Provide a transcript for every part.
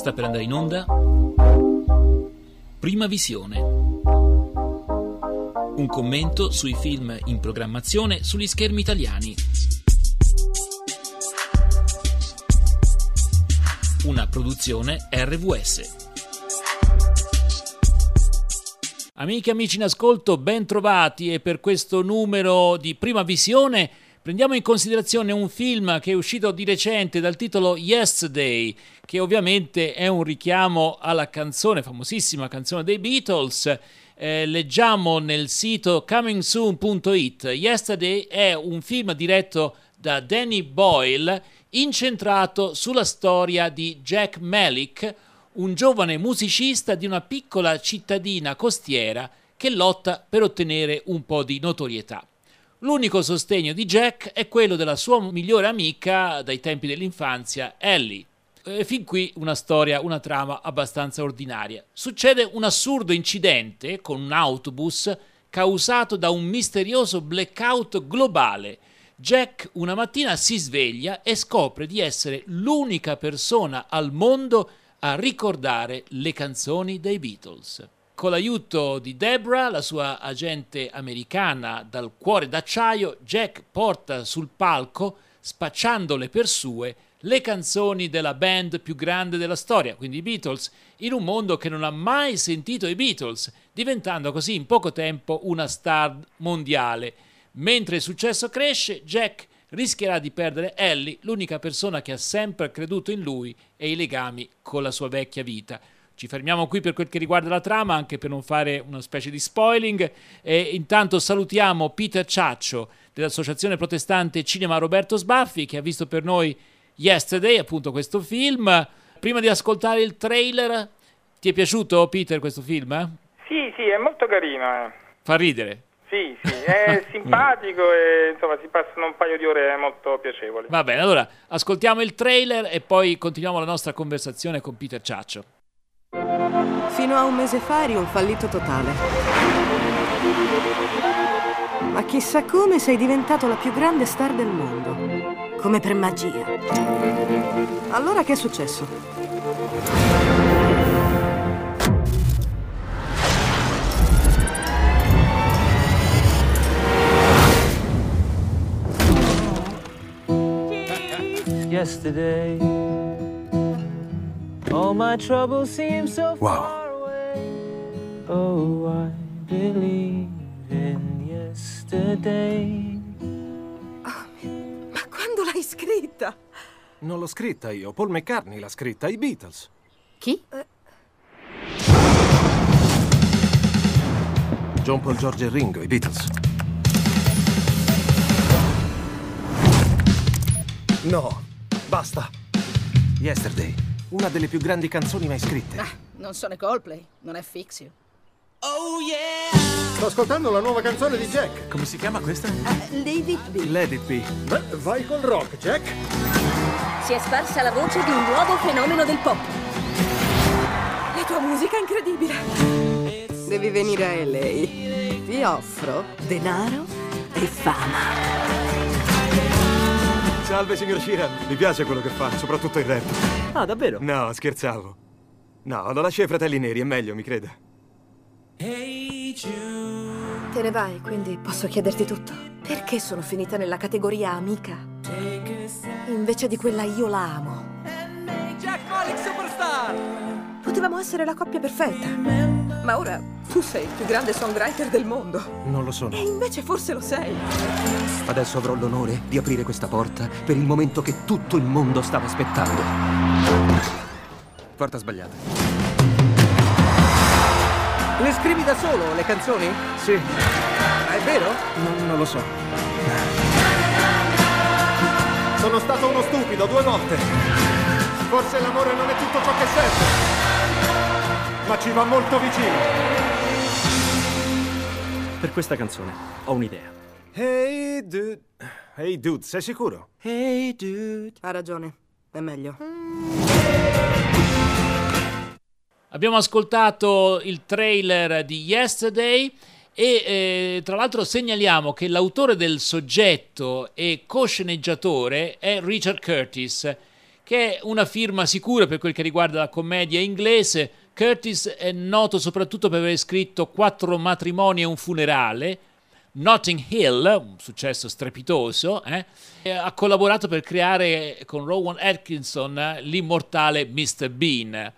Sta per andare in onda Prima Visione. Un commento sui film in programmazione sugli schermi italiani. Una produzione RVS. Amiche e amici in ascolto, ben trovati e per questo numero di Prima Visione Prendiamo in considerazione un film che è uscito di recente dal titolo Yesterday, che ovviamente è un richiamo alla canzone, famosissima canzone dei Beatles. Eh, leggiamo nel sito comingsoon.it. Yesterday è un film diretto da Danny Boyle, incentrato sulla storia di Jack Malik, un giovane musicista di una piccola cittadina costiera che lotta per ottenere un po' di notorietà. L'unico sostegno di Jack è quello della sua migliore amica dai tempi dell'infanzia, Ellie. E fin qui una storia, una trama abbastanza ordinaria. Succede un assurdo incidente con un autobus causato da un misterioso blackout globale. Jack una mattina si sveglia e scopre di essere l'unica persona al mondo a ricordare le canzoni dei Beatles. Con l'aiuto di Debra, la sua agente americana dal cuore d'acciaio, Jack porta sul palco, spacciandole per sue, le canzoni della band più grande della storia, quindi i Beatles, in un mondo che non ha mai sentito i Beatles, diventando così in poco tempo una star mondiale. Mentre il successo cresce, Jack rischierà di perdere Ellie, l'unica persona che ha sempre creduto in lui e i legami con la sua vecchia vita. Ci fermiamo qui per quel che riguarda la trama, anche per non fare una specie di spoiling. E intanto salutiamo Peter Ciaccio dell'Associazione Protestante Cinema Roberto Sbaffi che ha visto per noi Yesterday, appunto questo film. Prima di ascoltare il trailer, ti è piaciuto Peter questo film? Sì, sì, è molto carino. Eh. Fa ridere. Sì, sì, è simpatico e insomma si passano un paio di ore molto piacevoli. Va bene, allora ascoltiamo il trailer e poi continuiamo la nostra conversazione con Peter Ciaccio. Fino a un mese fa eri un fallito totale. Ma chissà come sei diventato la più grande star del mondo. Come per magia. Allora che è successo? Yesterday All my troubles seem so wow. Oh, I believe in yesterday. Oh, ma quando l'hai scritta? Non l'ho scritta io, Paul McCartney l'ha scritta, i Beatles. Chi? Uh... John Paul George e Ringo, i Beatles. No, basta. Yesterday. Una delle più grandi canzoni mai scritte. Ah, non sono Coldplay, non è Fix You. Oh yeah! Sto ascoltando la nuova canzone di Jack. Come si chiama questa? Uh, Let It Be. Let It Be. Beh, vai col rock, Jack. Si è sparsa la voce di un nuovo fenomeno del pop. La tua musica è incredibile. Devi venire a LA. Ti offro denaro e fama. Salve, signor Sheeran. Mi piace quello che fa, soprattutto il rap. Ah, davvero? No, scherzavo. No, lo lascio ai fratelli neri, è meglio, mi creda. Te ne vai, quindi posso chiederti tutto. Perché sono finita nella categoria amica? Invece di quella io la amo. Jack Malik Superstar! Potevamo essere la coppia perfetta. Ma ora tu sei il più grande songwriter del mondo. Non lo sono. E invece forse lo sei. Adesso avrò l'onore di aprire questa porta per il momento che tutto il mondo stava aspettando. Porta sbagliata. Le scrivi da solo, le canzoni? Sì. Ah, è vero? Non, non lo so. Sono stato uno stupido due volte. Forse l'amore non è tutto ciò che serve ma ci va molto vicino. Per questa canzone ho un'idea. Hey dude. Hey dude, sei sicuro? Hey dude. Ha ragione, è meglio. Abbiamo ascoltato il trailer di Yesterday e eh, tra l'altro segnaliamo che l'autore del soggetto e co-sceneggiatore è Richard Curtis che è una firma sicura per quel che riguarda la commedia inglese. Curtis è noto soprattutto per aver scritto Quattro matrimoni e un funerale, Notting Hill, un successo strepitoso, eh? ha collaborato per creare con Rowan Atkinson l'immortale Mr. Bean.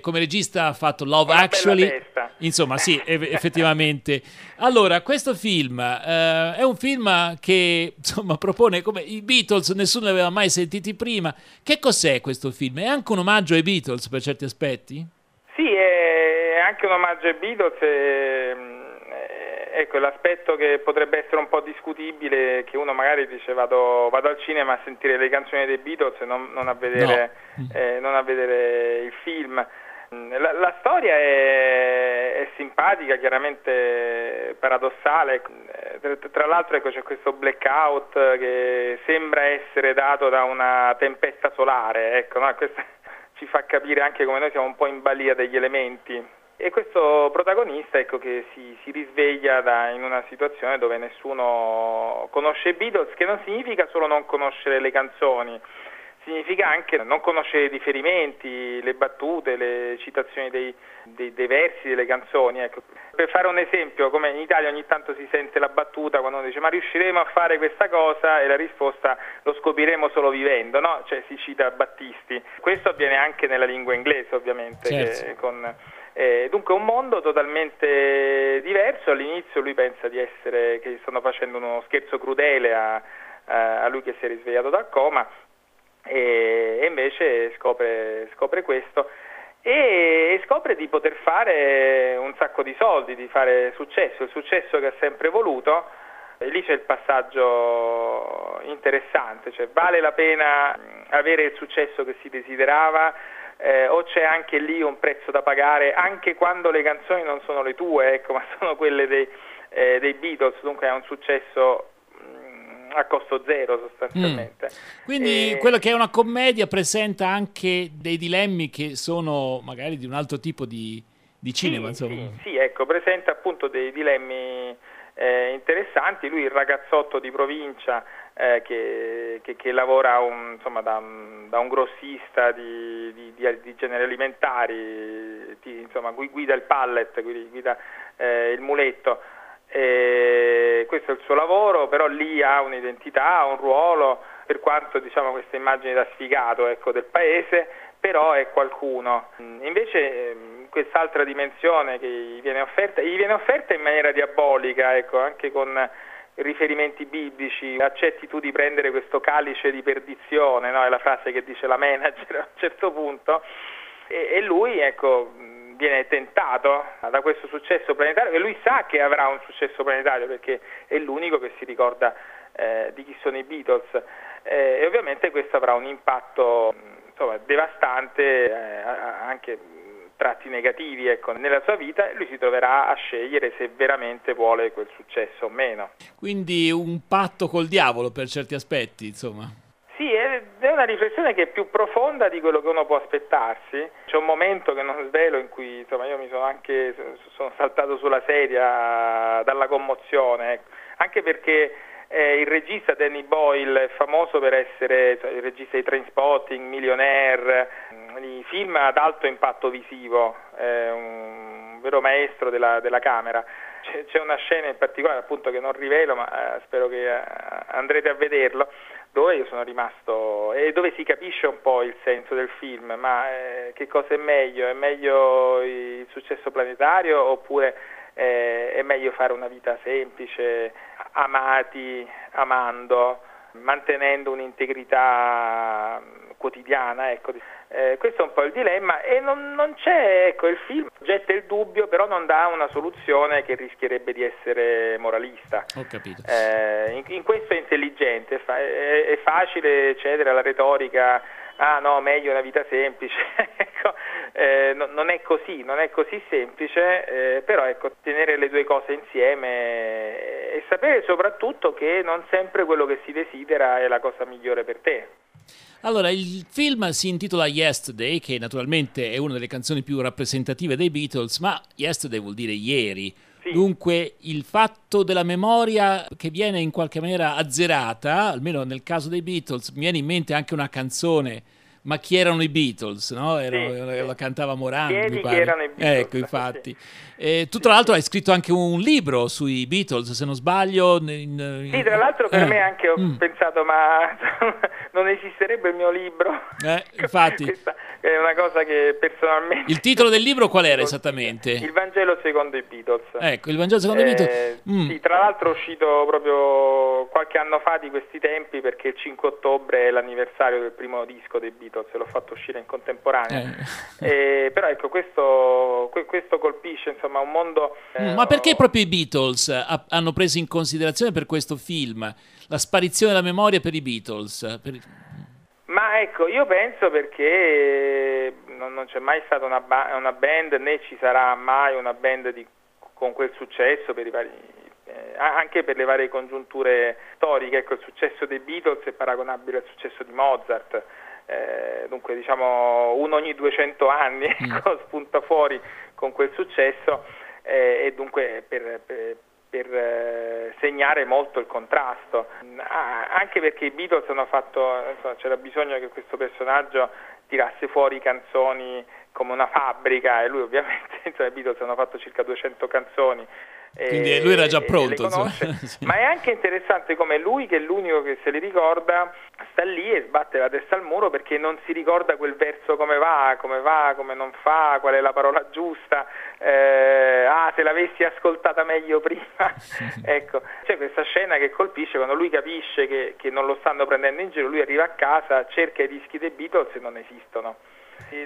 Come regista ha fatto Love Actually. Insomma, sì, eff- effettivamente. Allora, questo film eh, è un film che insomma propone come i Beatles, nessuno li aveva mai sentiti prima. Che cos'è questo film? È anche un omaggio ai Beatles per certi aspetti? Sì, è anche un omaggio ai Beatles. e, mm, eh, ecco, l'aspetto che potrebbe essere un po' discutibile è che uno magari dice vado, vado al cinema a sentire le canzoni dei Beatles e non, non a, vedere, eh, non a vedere il film. Mm, La, la storia è, è simpatica, chiaramente paradossale. Tra, tra l'altro ecco, c'è questo blackout che sembra essere dato da una tempesta solare. Ecco, no? Questo ci fa capire anche come noi siamo un po' in balia degli elementi. E questo protagonista ecco, che si, si risveglia da- in una situazione dove nessuno conosce i Beatles, che non significa solo non conoscere le canzoni, significa anche non conoscere i riferimenti, le battute, le citazioni dei, dei- dei versi delle canzoni. ecco. Per fare un esempio, come in Italia ogni tanto si sente la battuta quando uno dice ma riusciremo a fare questa cosa e la risposta lo scopriremo solo vivendo, no? Cioè si cita Battisti. Questo avviene anche nella lingua inglese ovviamente, Certo. che- con- eh, dunque un mondo totalmente diverso, all'inizio lui pensa essere, che stanno facendo uno scherzo crudele a, a- lui che si è risvegliato dal coma e, e invece scopre, scopre questo e, e scopre di poter fare un sacco di soldi, di fare successo, il successo che ha sempre voluto. E lì c'è il passaggio interessante, cioè vale la pena avere il successo che si desiderava eh, o c'è anche lì un prezzo da pagare anche quando le canzoni non sono le tue, ecco, ma sono quelle dei, eh, dei Beatles, dunque è un successo mh, a costo zero sostanzialmente. Quindi E- quello che è una commedia presenta anche dei dilemmi che sono magari di un altro tipo di, di cinema, Sì, insomma. Sì, sì, ecco, presenta appunto dei dilemmi eh, interessanti. Lui, il ragazzotto di provincia eh, che, che- che lavora un- insomma, da, da un grossista di, di- di- di generi alimentari, insomma, gui- guida il pallet, guida, eh, il muletto. E questo è il suo lavoro, però lì ha un'identità, ha un ruolo, per quanto diciamo questa immagine da sfigato ecco, del paese, però è qualcuno. Invece ehm, quest'altra dimensione che gli viene offerta, gli viene offerta in maniera diabolica, ecco, anche con riferimenti biblici, accetti tu di prendere questo calice di perdizione, no? è la frase che dice la manager a un certo punto, e, e lui ecco, viene tentato da questo successo planetario e lui sa che avrà un successo planetario perché è l'unico che si ricorda eh, di chi sono i Beatles Eh, e ovviamente questo avrà un impatto insomma, devastante eh, anche tratti negativi ecco, nella sua vita e lui si troverà a scegliere se veramente vuole quel successo o meno. Quindi un patto col diavolo per certi aspetti, insomma. Sì, è una riflessione che è più profonda di quello che uno può aspettarsi. C'è un momento che non svelo in cui insomma, io mi sono anche sono saltato sulla sedia dalla commozione, ecco. anche perché eh, il regista Danny Boyle è famoso per essere cioè, il regista di Trainspotting, Millionaire, mm, i film ad alto impatto visivo, è un vero maestro della, della camera. C'è, c'è una scena in particolare appunto che non rivelo, ma eh, spero che eh, andrete a vederlo, dove io sono rimasto e dove si capisce un po' il senso del film, ma eh, che cosa è meglio? È meglio il successo planetario oppure eh, è meglio fare una vita semplice, amati, amando, mantenendo un'integrità mm, quotidiana, ecco. Eh, questo è un po' il dilemma e non, non c'è, ecco, il film getta il dubbio, però non dà una soluzione che rischierebbe di essere moralista. Ho capito. Eh, in, in questo è intelligente, è, fa- è- è facile cedere alla retorica, ah no, meglio una vita semplice, ecco, eh, no- non è così, non è così semplice, eh, però ecco, tenere le due cose insieme e sapere soprattutto che non sempre quello che si desidera è la cosa migliore per te. Allora, il film si intitola Yesterday, che naturalmente è una delle canzoni più rappresentative dei Beatles, ma Yesterday vuol dire ieri. Sì. Dunque, il fatto della memoria che viene in qualche maniera azzerata, almeno nel caso dei Beatles, mi viene in mente anche una canzone Ma chi erano i Beatles? No? Era, Sì, la cantava Morandi. Chiedi mi chi erano i Beatles, Ecco, sì. infatti. E tu, tra l'altro, hai scritto anche un libro sui Beatles, se non sbaglio. in- in- Sì, tra l'altro per Eh, me anche ho mm. pensato, ma non esisterebbe il mio libro. Eh, infatti. Questa è una cosa che personalmente... Il titolo del libro qual era esattamente? Il Vangelo secondo i Beatles. Ecco, il Vangelo secondo i Eh, Beatles. Mm. Sì, tra l'altro è uscito proprio qualche anno fa di questi tempi perché il 5 ottobre è l'anniversario del primo disco dei Beatles e l'ho fatto uscire in contemporanea. Eh, però ecco, questo, que- questo colpisce insomma un mondo... eh, Mm, Ma perché proprio i Beatles ha- hanno preso in considerazione per questo film la sparizione della memoria per i Beatles? Per- Ma ecco, io penso perché non, non c'è mai stata una, ba- una band né ci sarà mai una band di- con quel successo per i vari, eh, anche per le varie congiunture storiche. Ecco, il successo dei Beatles è paragonabile al successo di Mozart. Eh, dunque diciamo uno ogni 200 anni ecco, spunta fuori con quel successo eh, e dunque per, per- per, eh, segnare molto il contrasto, Ah, anche perché i Beatles hanno fatto, insomma, c'era bisogno che questo personaggio tirasse fuori canzoni come una fabbrica e lui ovviamente, insomma, i Beatles hanno fatto circa 200 canzoni. Quindi lui era già pronto. Sì. Ma è anche interessante come lui, che è l'unico che se li ricorda, sta lì e sbatte la testa al muro perché non si ricorda quel verso come va, come va, come non fa, qual è la parola giusta. eh, ah, se l'avessi ascoltata meglio prima. ecco, c'è questa scena che colpisce quando lui capisce che, che non lo stanno prendendo in giro, lui arriva a casa, cerca i dischi dei Beatles e non esistono.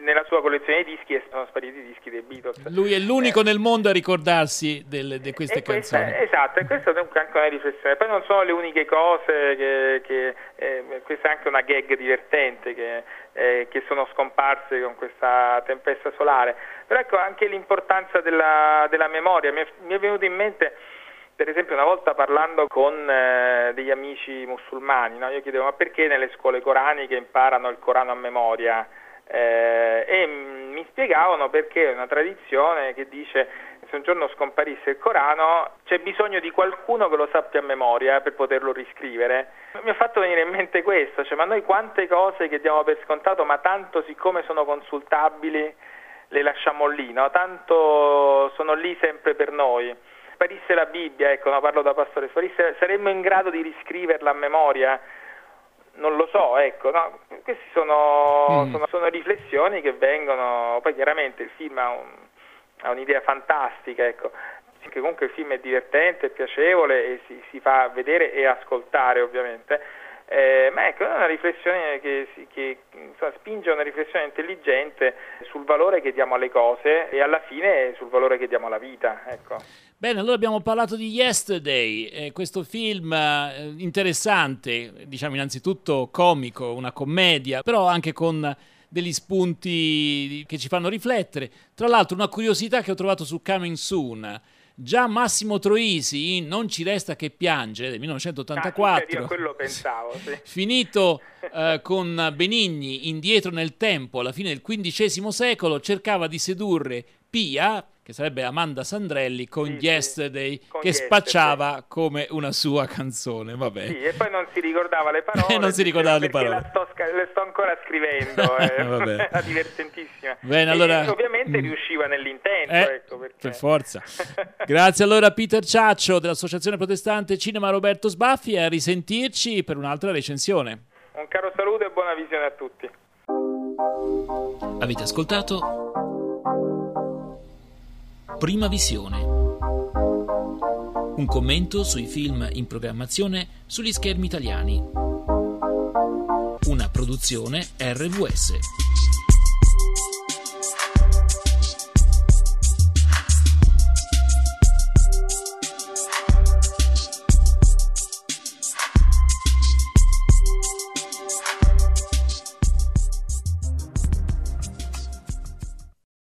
Nella sua collezione di dischi sono spariti i dischi dei Beatles. Lui è l'unico nel mondo a ricordarsi delle- di queste questa- canzoni. esatto, e questa è anche una riflessione. Poi non sono le uniche cose che, che, eh, questa è anche una gag divertente che, eh, che sono scomparse con questa tempesta solare. Però ecco anche l'importanza della, della memoria. Mi è, mi è venuto in mente per esempio una volta parlando con eh, degli amici musulmani, no? io chiedevo ma perché nelle scuole coraniche imparano il Corano a memoria? Eh, e mi spiegavano perché è una tradizione che dice se un giorno scomparisse il Corano c'è bisogno di qualcuno che lo sappia a memoria per poterlo riscrivere. Mi ha fatto venire in mente questo, cioè ma noi quante cose che diamo per scontato, ma tanto siccome sono consultabili le lasciamo lì, no? tanto sono lì sempre per noi. Sparisse la Bibbia, ecco, no, parlo da pastore, sparisse, saremmo in grado di riscriverla a memoria? Non lo so, ecco, no? queste sono, Mm. sono, sono riflessioni che vengono, poi chiaramente il film ha, un- ha un'idea fantastica, ecco, che comunque il film è divertente, è piacevole e si, si fa vedere e ascoltare ovviamente, eh, ma ecco, è una riflessione che, che, insomma, spinge a una riflessione intelligente sul valore che diamo alle cose e alla fine sul valore che diamo alla vita, ecco. Bene, allora abbiamo parlato di Yesterday, eh, questo film eh, interessante, diciamo innanzitutto comico, una commedia, però anche con degli spunti che ci fanno riflettere. Tra l'altro una curiosità che ho trovato su Coming Soon, già Massimo Troisi in Non ci resta che piangere del Ah, 1984. sì, io pensavo, sì. Finito eh, con Benigni indietro nel tempo, alla fine del XV secolo, cercava di sedurre Pia, che sarebbe Amanda Sandrelli, con Sì, sì, Yesterday, con che Yesterday. spacciava come una sua canzone. Vabbè. Sì, e poi non si ricordava le parole. Non si ricordava le parole. La sto, le sto ancora scrivendo, eh. Vabbè. era divertentissima. Bene, E- allora- e ovviamente Mm. riusciva nell'intento, Eh, ecco, perché... per forza. Grazie allora a Peter Ciaccio dell'Associazione Protestante Cinema Roberto Sbaffi e a risentirci per un'altra recensione. Un caro saluto e buona visione a tutti. Avete ascoltato Prima Visione. Un commento sui film in programmazione sugli schermi italiani. Una produzione RVS.